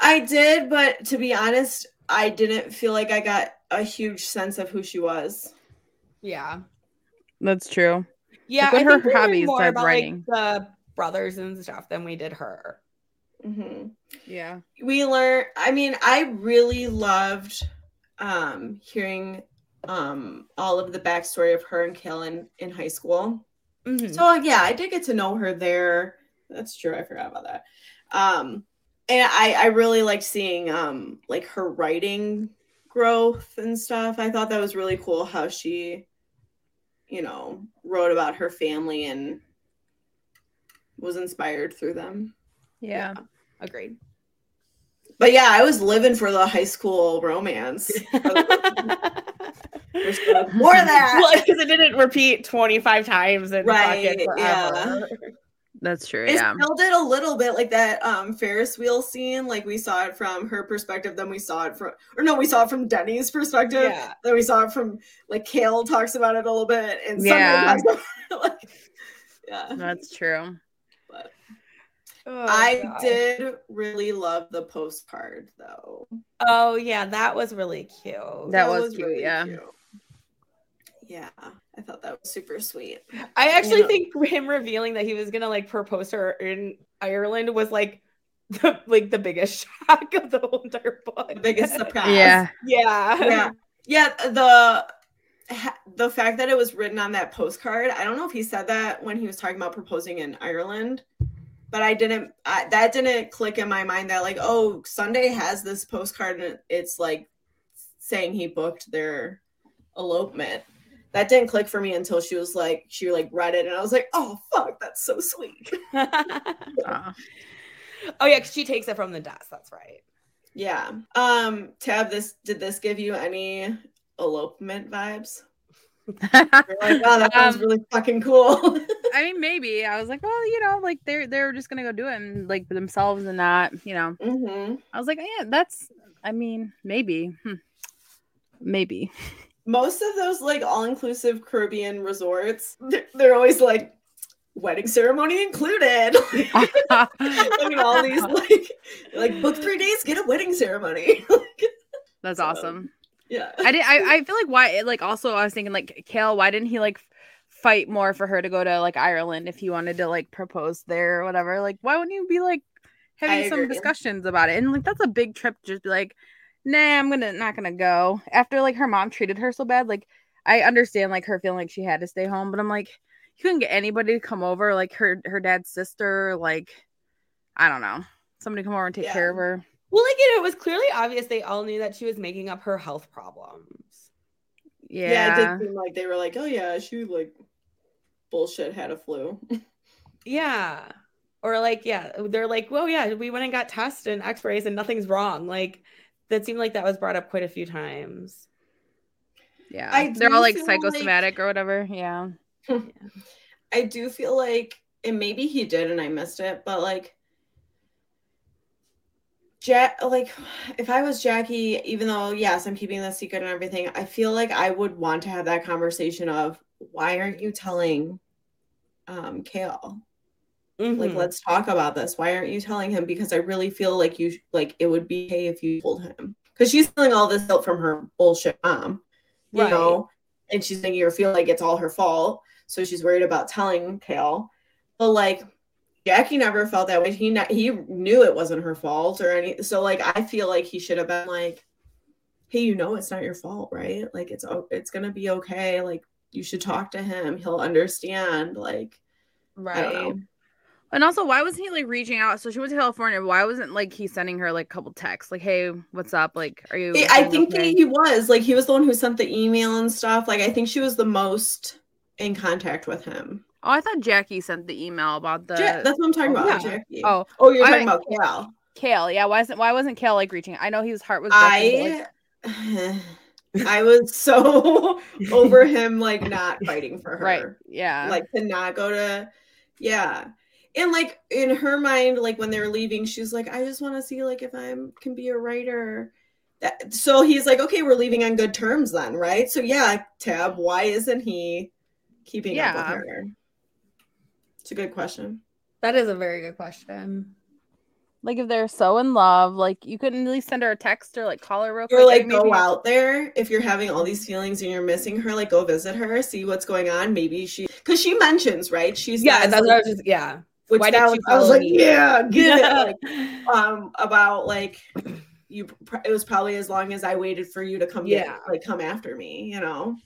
I did, but to be honest, I didn't feel like I got a huge sense of who she was. yeah. That's true. Yeah, Like, what I her think we learned hobbies more about writing? like the brothers and stuff than we did her. Hmm Yeah. We learned. I mean, I really loved um, hearing um, all of the backstory of her and Kellen in high school. Mhm. So yeah, I did get to know her there. That's true. I forgot about that. Um, and I I really liked seeing um like her writing growth and stuff. I thought that was really cool how she, you know, wrote about her family and was inspired through them. Yeah. Agreed. But yeah, I was living for the high school romance. More of that. well, because it didn't repeat 25 times in Right, fucking forever. That's true. It Yeah. still did a little bit like that um Ferris wheel scene. Like we saw it from her perspective, then we saw it from or no, we saw it from Denny's perspective. Yeah. Then we saw it from like Kale talks about it a little bit and Yeah. Sunday talks about it, like, yeah. That's true. But Oh, I God. did really love the postcard though. Oh, yeah, that was really cute. That was cute, yeah. Yeah, I thought that was super sweet. I actually Yeah. think him revealing that he was gonna like propose to her in Ireland was like the like the biggest shock of the whole entire book. The biggest surprise. Yeah. Yeah. yeah yeah the the fact that it was written on that postcard i don't know if he said that when he was talking about proposing in ireland but i didn't I, that didn't click in my mind that like oh sunday has this postcard and it's like saying he booked their elopement that didn't click for me until she was like she like read it and i was like oh fuck that's so sweet Aw. oh yeah, she takes it from the desk. That's right. yeah um Tabb this did this give you any elopement vibes like, wow that sounds Um, really fucking cool I mean, maybe I was like, well, you know, like they're they're just gonna go do it and like themselves and not, you know. hmm I was like, yeah, that's. I mean, maybe, hmm. maybe. Most of those like all-inclusive Caribbean resorts, they're, they're always like wedding ceremony included. Like, and all these like like book three days, get a wedding ceremony. That's So, awesome. Yeah. I did. I, I feel like why. Like also, I was thinking like Kale. Why didn't he like fight more for her to go to like Ireland if he wanted to like propose there or whatever? Like, why wouldn't you be like having I some agree. discussions about it? And like that's a big trip. to Just be like, nah, I'm gonna not gonna go after like her mom treated her so bad. Like, I understand like her feeling like she had to stay home, but I'm like, you couldn't get anybody to come over, like her her dad's sister, like I don't know, somebody come over and take Yeah. care of her. Well, like you know, it was clearly obvious they all knew that she was making up her health problems. yeah. Yeah, it did seem like they were like, oh yeah, she like bullshit had a flu. Yeah. Or like, yeah, they're like, well, yeah, we went and got tests and x-rays and nothing's wrong. Like that seemed like that was brought up quite a few times. yeah. I They're all like feel like- psychosomatic or whatever. Yeah. I do feel like, and maybe he did and I missed it, but like, Jack, like, if I was Jackie, even though, yes, I'm keeping the secret and everything, I feel like I would want to have that conversation of why aren't you telling um, Kale? Like, Mhm. let's talk about this. Why aren't you telling him? Because I really feel like you, like, it would be okay if you told him. Because she's feeling all this guilt from her bullshit mom, you Right. know? And she's thinking or feel like it's all her fault. So she's worried about telling Kale. But like Jackie never felt that way. He he knew it wasn't her fault or any. So like I feel like he should have been like, "Hey, you know it's not your fault, right? Like it's it's gonna be okay. Like you should talk to him. He'll understand." Like know. And also, why wasn't he like reaching out? So she went to California. Why wasn't like he sending her like a couple texts, like, "Hey, what's up? Like, are you?" I think okay?" he was like he was the one who sent the email and stuff. Like I think she was the most in contact with him. Oh, I thought Jackie sent the email about the Ja- that's what I'm talking oh, about. yeah. Jackie. Oh, oh, you're I- talking about Cal. Kale. Yeah, why isn't why wasn't Kale like reaching? I know his heart was. broken, I I was so over him like not fighting for her. right. Yeah. Like to not go to yeah. And like in her mind, like when they were leaving, she's like, I just want to see like if I can be a writer. That, so he's like, okay, we're leaving on good terms then, right? So yeah, Tabb, why isn't he keeping up with her? It's a good question. That is a very good question. like if they're so in love, like you couldn't at least send her a text or like call her real quick. Or like and go out there if you're having all these feelings and you're missing her, like go visit her, see what's going on. Maybe she because she mentions, right? She's Yeah, that's what I was just yeah. which Why that didn't was, I was like, me? yeah, get it. Like, um, about like you. It was probably as long as I waited for you to come, get, Yeah. like come after me, you know.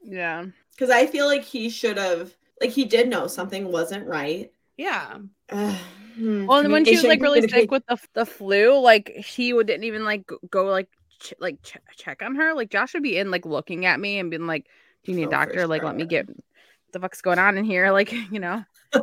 Yeah. Because I feel like he should have, like, he did know something wasn't right. yeah. Ugh. Hmm, Well, and when she was like really sick with the the flu, like he didn't even like go, go like ch- like ch- check on her. Like Josh would be in like looking at me and being like, "Do you need a Oh, for doctor? Like, let me get what the fuck's going on in here." Like, you know, I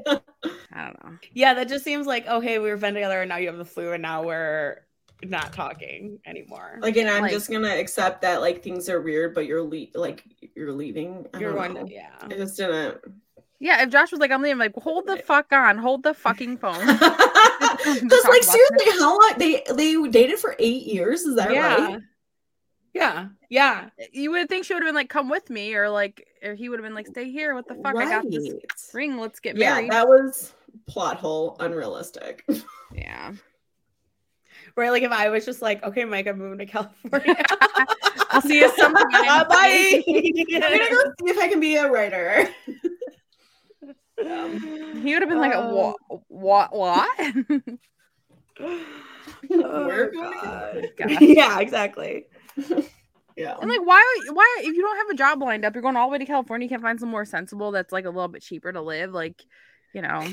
don't know. Yeah, that just seems like oh hey, we were been together and now you have the flu and now we're not talking anymore. Like, and I'm Like- just gonna accept that like things are weird, but you're le- like you're leaving. I You're don't going know. to yeah. I just didn't. Yeah, if Josh was like, "I'm leaving," like, hold the fuck on, hold the fucking phone. Because like seriously, how long they they dated for eight years? Is that yeah. right? Yeah. Yeah. you would think she would have been like, "Come with me," or like, or he would have been like, "Stay here." What the fuck? I got this ring. Let's get Yeah, married. that was plot hole, unrealistic. yeah. Right. Like if I was just like, okay, Mike, I'm moving to California. I'll see you sometime. Bye. I'm gonna go see if I can be a writer. He would have been like, Oh. "What? What? What?" Oh, going God. Yeah, exactly. Yeah. And like, why? Why? If you don't have a job lined up, you're going all the way to California. You can't find some more sensible that's like a little bit cheaper to live. Like, you know,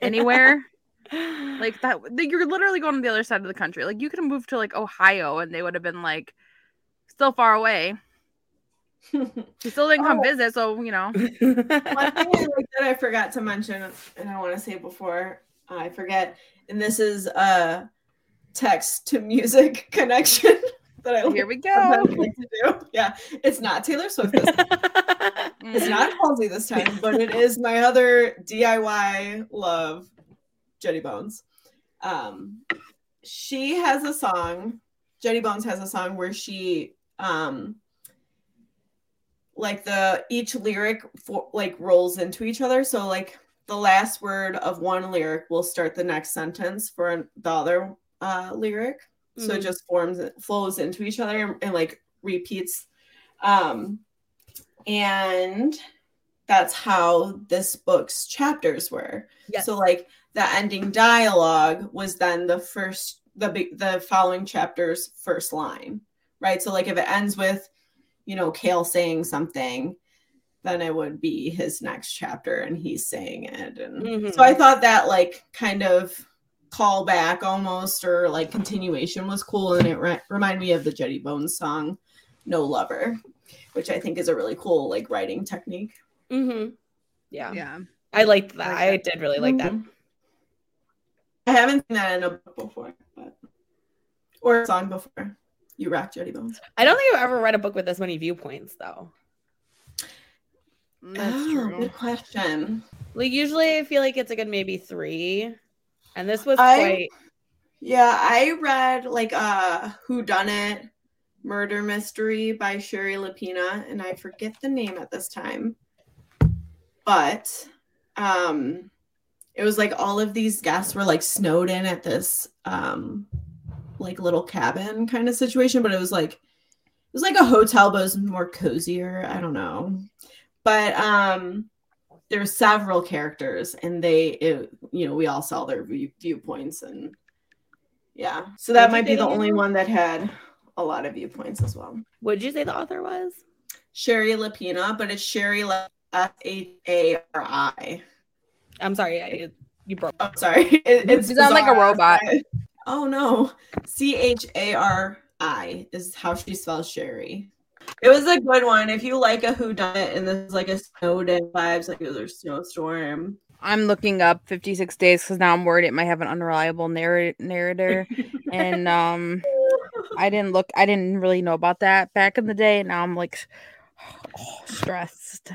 anywhere like that. like, You're literally going to the other side of the country. Like, you could have moved to like Ohio, and they would have been like still far away. He still didn't come Oh. visit, so you know. One thing that I forgot to mention, and I want to say before I forget, and this is a text to music connection that I Here we go. like to do. Yeah, it's not Taylor Swift. This time. It's not Halsey this time, but it is my other DIY love, Jetty Bones. Um, she has a song. Jetty Bones has a song where she um like the each lyric for, like rolls into each other. So like the last word of one lyric will start the next sentence for the other uh, lyric. So it Mhm. just forms it flows into each other and, and, like repeats. Um, and that's how this book's chapters were. Yes. So like the ending dialogue was then the first the big the following chapter's first line, right? So like if it ends with, you know, Kale saying something, then it would be his next chapter and he's saying it. And Mhm. so I thought that like kind of callback almost or like continuation was cool and it re- reminded me of the Jetty Bones song No Lover, which I think is a really cool like writing technique. Mhm. Yeah. Yeah. I liked that. Like I did really like that. Mhm. I haven't seen that in a book before, but or a song before. You rock Jetty Bones. I don't think I've ever read a book with this many viewpoints though. That's oh, true. good question. Like usually I feel like it's a good maybe three. And this was I- quite Yeah, I read like uh Who Done It Murder Mystery by Shari Lapena, and I forget the name at this time. But um it was like all of these guests were like snowed in at this um like little cabin kind of situation, but it was like it was like a hotel, but it was more cozier. I don't know. But um there's several characters and they it, you know we all saw their view, viewpoints and yeah so that What'd might be the only one that had a lot of viewpoints as well What did you say the author was? Shari Lapena but it's sherry La- f-a-r-i I'm sorry, I, you broke. oh sorry it, it's You sound like a robot. oh no c-h-a-r-i is how she spells sherry it was a good one if you like a Who Done It and this is like a snowed in vibes like it was a snowstorm I'm looking up 56 days because now I'm worried it might have an unreliable narr- narrator. and um, I didn't look, I didn't really know about that back in the day. Now I'm like oh, stressed.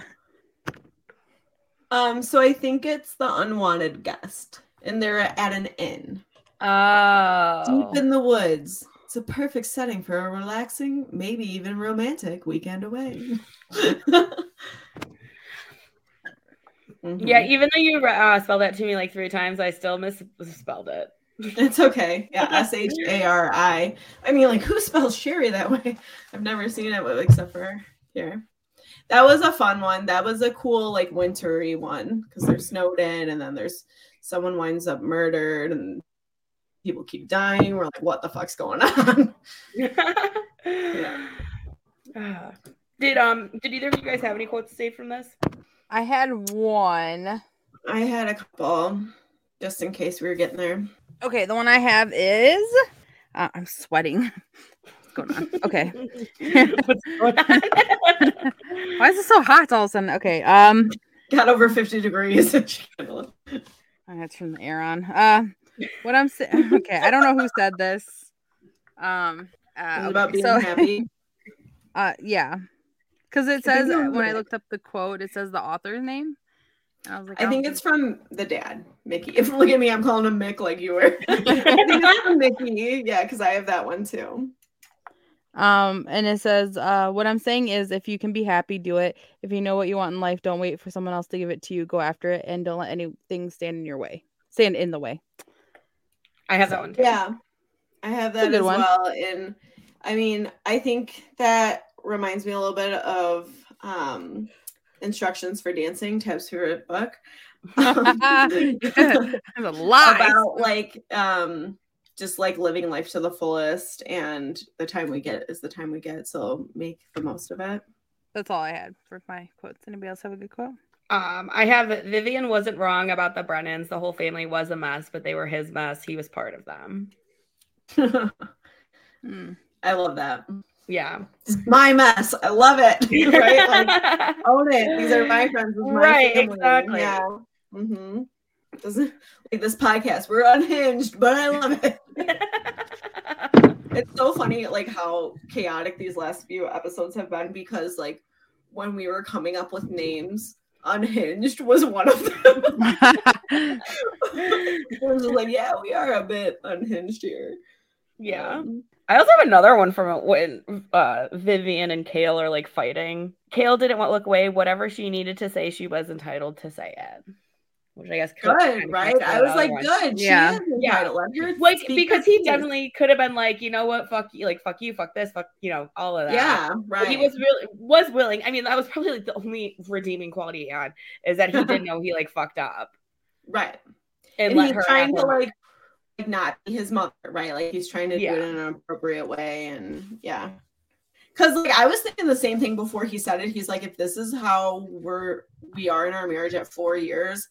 Um, so I think it's the unwanted guest, and they're at an inn Oh. deep in the woods. It's a perfect setting for a relaxing, maybe even romantic weekend away. Mhm. Yeah, even though you uh, spelled that to me like three times, I still misspelled it. it's okay. Yeah, S H A R I. I mean, like, who spells Sherry that way? I've never seen it except for here. That was a fun one. That was a cool, like, wintry one because they're snowed in, and then there's someone winds up murdered, and people keep dying. We're like, what the fuck's going on? yeah. Did um did either of you guys have any quotes saved from this? I had one. I had a couple. just in case we were getting there. Okay, the one I have is uh, I'm sweating. What's going on? Okay. Going on? Why is it so hot all of a sudden? Okay. Um Got over 50 degrees. I'm gonna turn the air on. Uh what I'm saying okay, I don't know who said this. Um uh, about being so- happy. Uh yeah. Cause it says uh, when I looked up the quote, it says the author's name. I was like, I think don't it's from the dad, Mickey. If look at me, I'm calling him Mick like you were. I think it's from Mickey. Yeah, because I have that one too. Um, and it says, uh, what I'm saying is if you can be happy, do it. If you know what you want in life, don't wait for someone else to give it to you. Go after it and don't let anything stand in your way. Stand in the way. I have that one too. Yeah, I have that as one. well. And I mean, I think that reminds me a little bit of um, instructions for dancing. Tabb's favorite book. There's a lot. about like um just like living life to the fullest and the time we get is the time we get so make the most of it That's all I had for my quotes. Anybody else have a good quote? Um, I have Vivian wasn't wrong about the Brennans. The whole family was a mess, but they were his mess. He was part of them. Hmm. i love that Yeah. it's my mess i love it right like own it these are my friends my Right, family. exactly. yeah mm-hmm. doesn't like this podcast we're unhinged but i love it it's so funny like how chaotic these last few episodes have been because like when we were coming up with names unhinged was one of them it was like yeah we are a bit unhinged here yeah. Um, I also have another one from when uh, Vivian and Kale are like fighting. Kale didn't want to look away. Whatever she needed to say, she was entitled to say it. Which I guess could- kind good of right i was like one. good Yeah. she is Yeah. entitled. Like speak because he definitely could have been like, you know what, fuck you, like fuck you, fuck this, fuck you know, all of that. yeah But right He was really was willing. I mean, that was probably like the only redeeming quality he had is that he didn't know he like fucked up right and, and, he's her trying to like, like not be his mother, right? Like he's trying to Yeah. do it in an appropriate way, and yeah. Because like I was thinking the same thing before he said it. He's like, if this is how we're we are in our marriage at four years,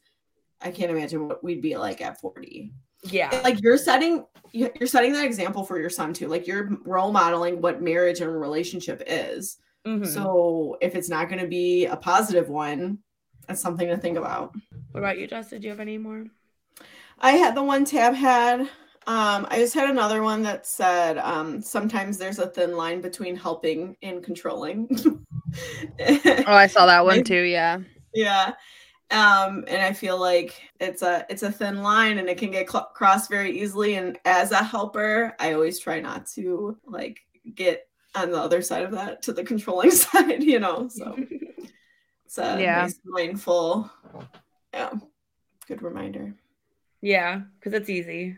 I can't imagine what we'd be like at forty. yeah. Like you're setting you- you're setting that example for your son too. Like you're role modeling what marriage and relationship is. Mhm. So if it's not going to be a positive one, that's something to think about. what about you, Jess? Did you have any more? I had the one Tabb had. Um, I just had another one that said um, sometimes there's a thin line between helping and controlling. Oh, I saw that one too. Yeah. yeah. Um, and I feel like it's a it's a thin line and it can get cl- crossed very easily. And as a helper, I always try not to like get on the other side of that to the controlling side, you know. So it's a Yeah. nice mindful, yeah, good reminder. yeah, because it's easy.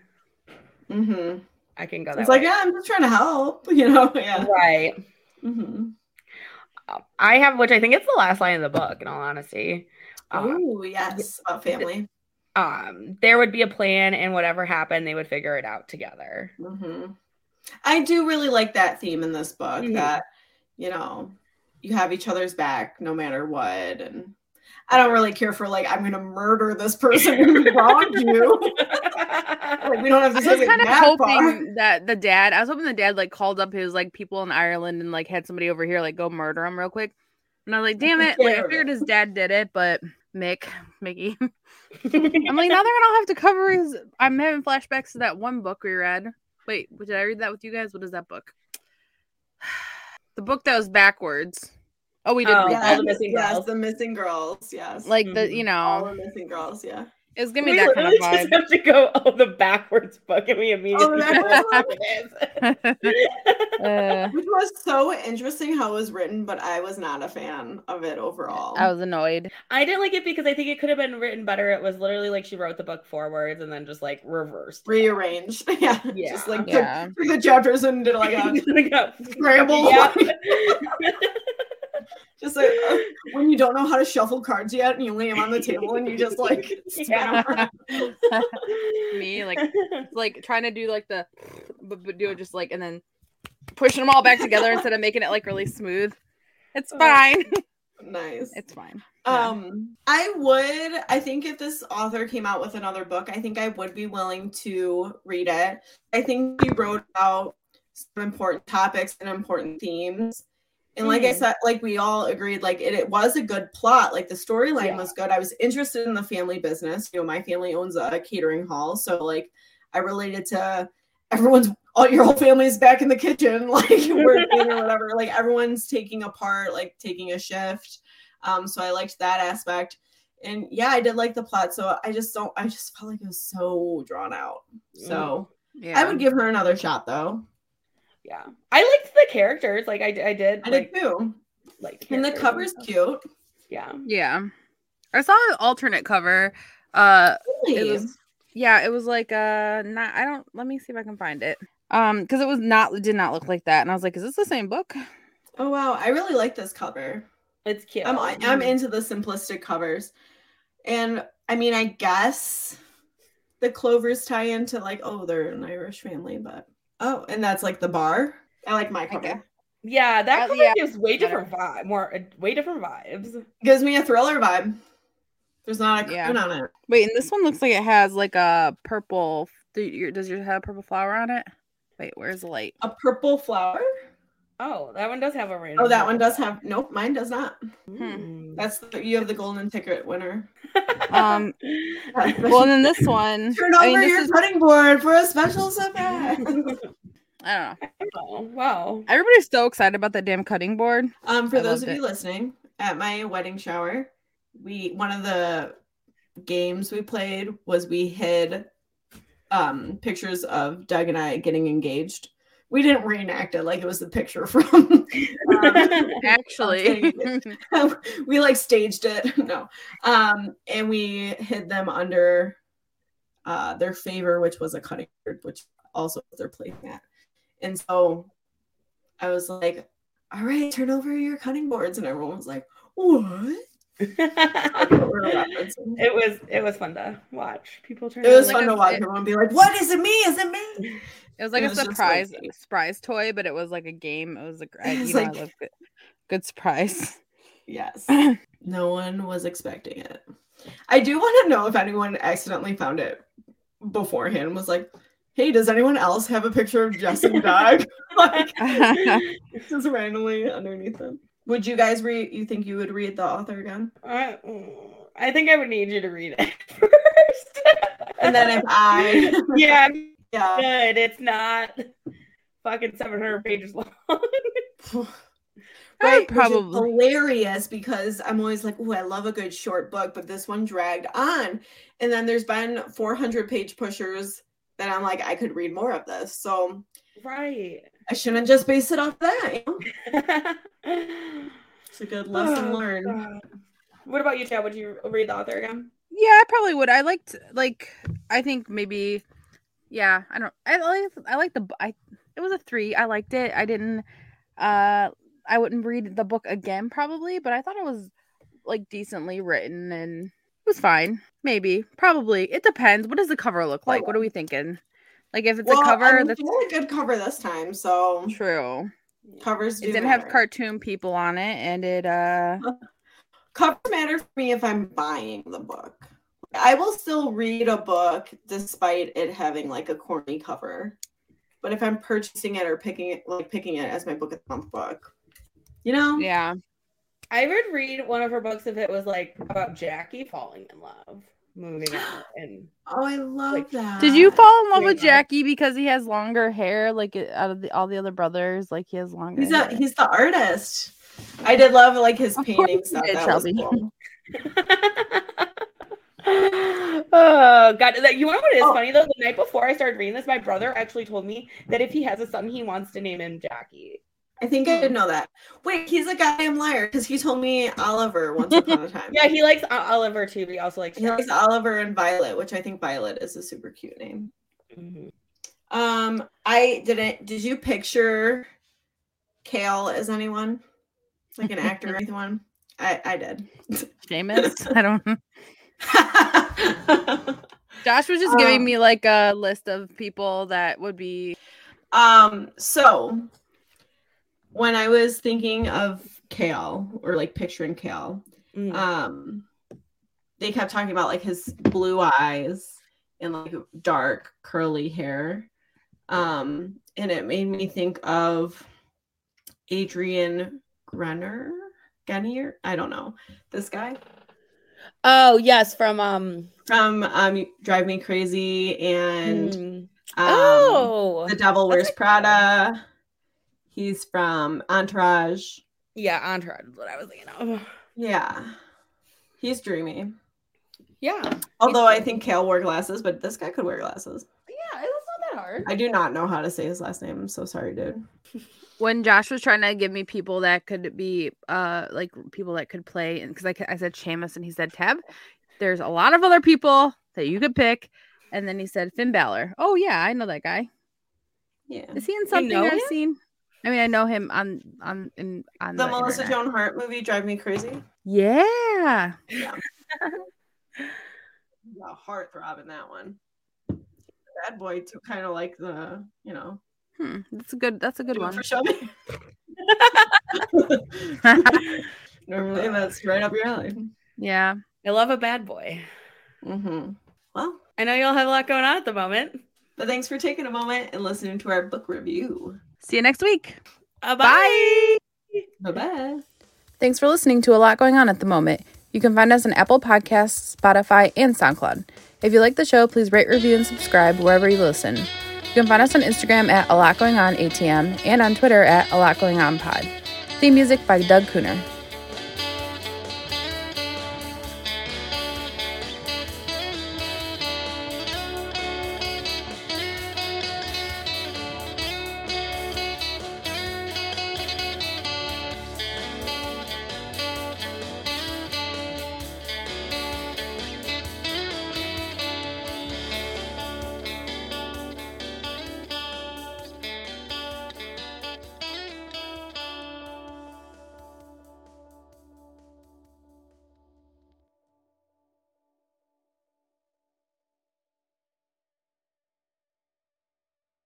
Mm-hmm. I can go that It's like, yeah, I'm just trying to help, you know. Yeah. Right. hmm Um, I have, which I think it's the last line of the book, in all honesty. Um, Oh yes, about family. um, there would be a plan, and whatever happened, they would figure it out together. hmm I do really like that theme in this book Mhm. that you know you have each other's back no matter what, and I don't really care for like I'm gonna murder this person who wronged you. like we don't have to I was kind of that far. hoping that the dad. I was hoping the dad like called up his like people in Ireland and like had somebody over here like go murder him real quick. And I was like, damn it! Like I figured his dad did it, but Mick, Mickey. I'm like, now they're gonna have to cover his. I'm having flashbacks to that one book we read. Wait, did I read that with you guys? What is that book? The book that was backwards. Oh, we did Oh, read all that. the missing yes, girls. the missing girls. Yes, Like the, Mhm. you all know, the missing girls. Yeah. It was giving me we that kind of literally vibe. just have to go, oh, the backwards book, and we immediately Oh, the backwards know book? what it is. uh, Which was so interesting how it was written, but I was not a fan of it overall. I was annoyed. I didn't like it because I think it could have been written better. It was literally like she wrote the book forwards and then just like reversed. rearranged. Yeah. Yeah. Just like Yeah. took, took the chapters and did like a scramble. Yeah. Just like uh, when you don't know how to shuffle cards yet and you lay them on the table and you just like spin Yeah. 'em around. Me like like trying to do like the but, but do it just like and then pushing them all back together instead of making it like really smooth. It's fine. nice. It's fine. Yeah. Um, I would. I think if this author came out with another book, I think I would be willing to read it. I think he wrote about some important topics and important themes. And like I Mhm. said, like we all agreed, like it, it was a good plot. Like the storyline Yeah. was good. I was interested in the family business. You know, my family owns a catering hall, so like I related to everyone's all your whole family's back in the kitchen, like working or whatever. Like everyone's taking a part, like taking a shift. Um, so I liked that aspect. And yeah, I did like the plot. So I just don't I just felt like it was so drawn out. So Yeah. I would give her another shot though. Yeah, I liked the characters. Like I, I did. I like, did too. Like And the cover's stuff. cute. Yeah. Yeah. I saw an alternate cover. Uh Really? it was yeah, it was like uh not I don't let me see if I can find it. Um because it was not did not look like that. And I was like, is this the same book? oh wow, I really like this cover. It's cute. I'm I'm into the simplistic covers. And I mean, I guess the Clovers tie into like, oh, they're an Irish family, but oh, and that's like the bar. I like my cover. Okay. Yeah, that Uh, cover yeah. gives way different vibe, more uh, way different vibes. Gives me a thriller vibe. There's not a Yeah. on it. Wait, and this one looks like it has like a purple do your, does yours have a purple flower on it? Wait, where's the light? A purple flower. Oh, that one does have a random. Oh, that one does have. Nope, mine does not. Hmm. That's the, you have the golden ticket winner. Um, Well, then this one. Turn I over mean, this your is, cutting board for a special surprise. I don't know. oh, wow. Everybody's so excited about that damn cutting board. Um, for I those loved of you listening, at my wedding shower, we one of the games we played was we hid um pictures of Doug and I getting engaged. We didn't reenact it like it was the picture from um, Actually. we like staged it. No. Um, and we hid them under uh their favor, which was a cutting board, which also they're playing at. And so I was like, all right, turn over your cutting boards. And everyone was like, what? Like what we're referencing. it was it was fun to watch people turn. It was like fun to a- watch it- everyone be like, what is it me? Is it me? It was like It a was surprise like- surprise toy, but it was like a game. It was a I, It's you know, I like- love good, good surprise. Yes. no one was expecting it. I do want to know if anyone accidentally found it beforehand was like, hey, does anyone else have a picture of Jess and Doug? like just randomly underneath them. Would you guys read you think you would read the author again? I, I think I would need you to read it first. And then if I yeah, yeah. good. It's not fucking 700 pages long. I Right, probably- probably hilarious because I'm always like, oh, I love a good short book, but this one dragged on. And then there's been 400 page pushers that I'm like, I could read more of this. So right. I shouldn't just base it off that. you know? It's a good lesson Oh, learned. God. What about you, Chad? Would you read the author again? Yeah, I probably would. I liked like I think maybe yeah, I don't I like I like the I it was a 3. I liked it. I didn't uh I wouldn't read the book again probably, but I thought it was like decently written and it was fine. Maybe. Probably. It depends. What does the cover look like? What are we thinking? Like if it's Well, a cover I mean, that's a good cover this time, so true. covers do It didn't have cartoon people on it and it uh covers matter for me if I'm buying the book. I will still read a book despite it having like a corny cover. But if I'm purchasing it or picking it like picking it as my book of the month book, you know? yeah. I would read one of her books if it was like about Jackie falling in love, moving out, and Oh, I love Like, that. Did you fall in love with Yeah. Jackie because he has longer hair, like out of the, all the other brothers? Like he has longer. He's hair. a he's the artist. I did love like his Of course painting stuff. did, That Shelby. was cool. oh god that you know what is Oh. funny though the night before i started reading this my brother actually told me that if he has a son he wants to name him jackie I think I did know that. Wait, he's a goddamn liar because he told me Oliver once upon a time. yeah he likes O- oliver too but he also likes He likes Oliver and Violet, which I think Violet is a super cute name. Mhm. Um, I didn't. Did you picture Kale as anyone, like an actor or anyone? I I did. Seamus. I don't. Josh was just giving Um, me like a list of people that would be. um. So when I was thinking of Kale or like picturing Kale, Mm. Um, they kept talking about like his blue eyes and like dark curly hair. Um, and it made me think of Adrian Grenner, Gennier. I don't know this guy oh yes, from um. from um Drive Me Crazy and mm. um, oh, The Devil Wears Prada. He's from Entourage. yeah, Entourage is what I was thinking of. Yeah, he's dreamy. Yeah, Although I think Kale wore glasses, but this guy could wear glasses. yeah, it's not that hard. I do not know how to say his last name. I'm so sorry, dude. when Josh was trying to give me people that could be uh like people that could play and because I, I said Seamus and he said Tabb, there's a lot of other people that you could pick, and then he said Finn Balor. Oh yeah, I know that guy. Yeah. Is he in something you know I've him? seen? I mean, I know him on on in on The the, Melissa internet. Joan Hart movie, Drive Me Crazy. Yeah, A heart throb in that one. Bad boy too, kind of like the, you know, hmm, that's a good. That's a good one. for Shelby. Normally, that's right up your alley. yeah. I love a bad boy. Mm-hmm. Well, I know y'all have a lot going on at the moment. But thanks for taking a moment and listening to our book review. See you next week. Uh, Bye. Bye bye. Thanks for listening to a lot going on at the moment. You can find us on Apple Podcasts, Spotify, and SoundCloud. If you like the show, please rate, review, and subscribe wherever you listen. You can find us on Instagram at a lot going on ATM and on Twitter at a lot going on pod. Theme music by Doug Kuenner.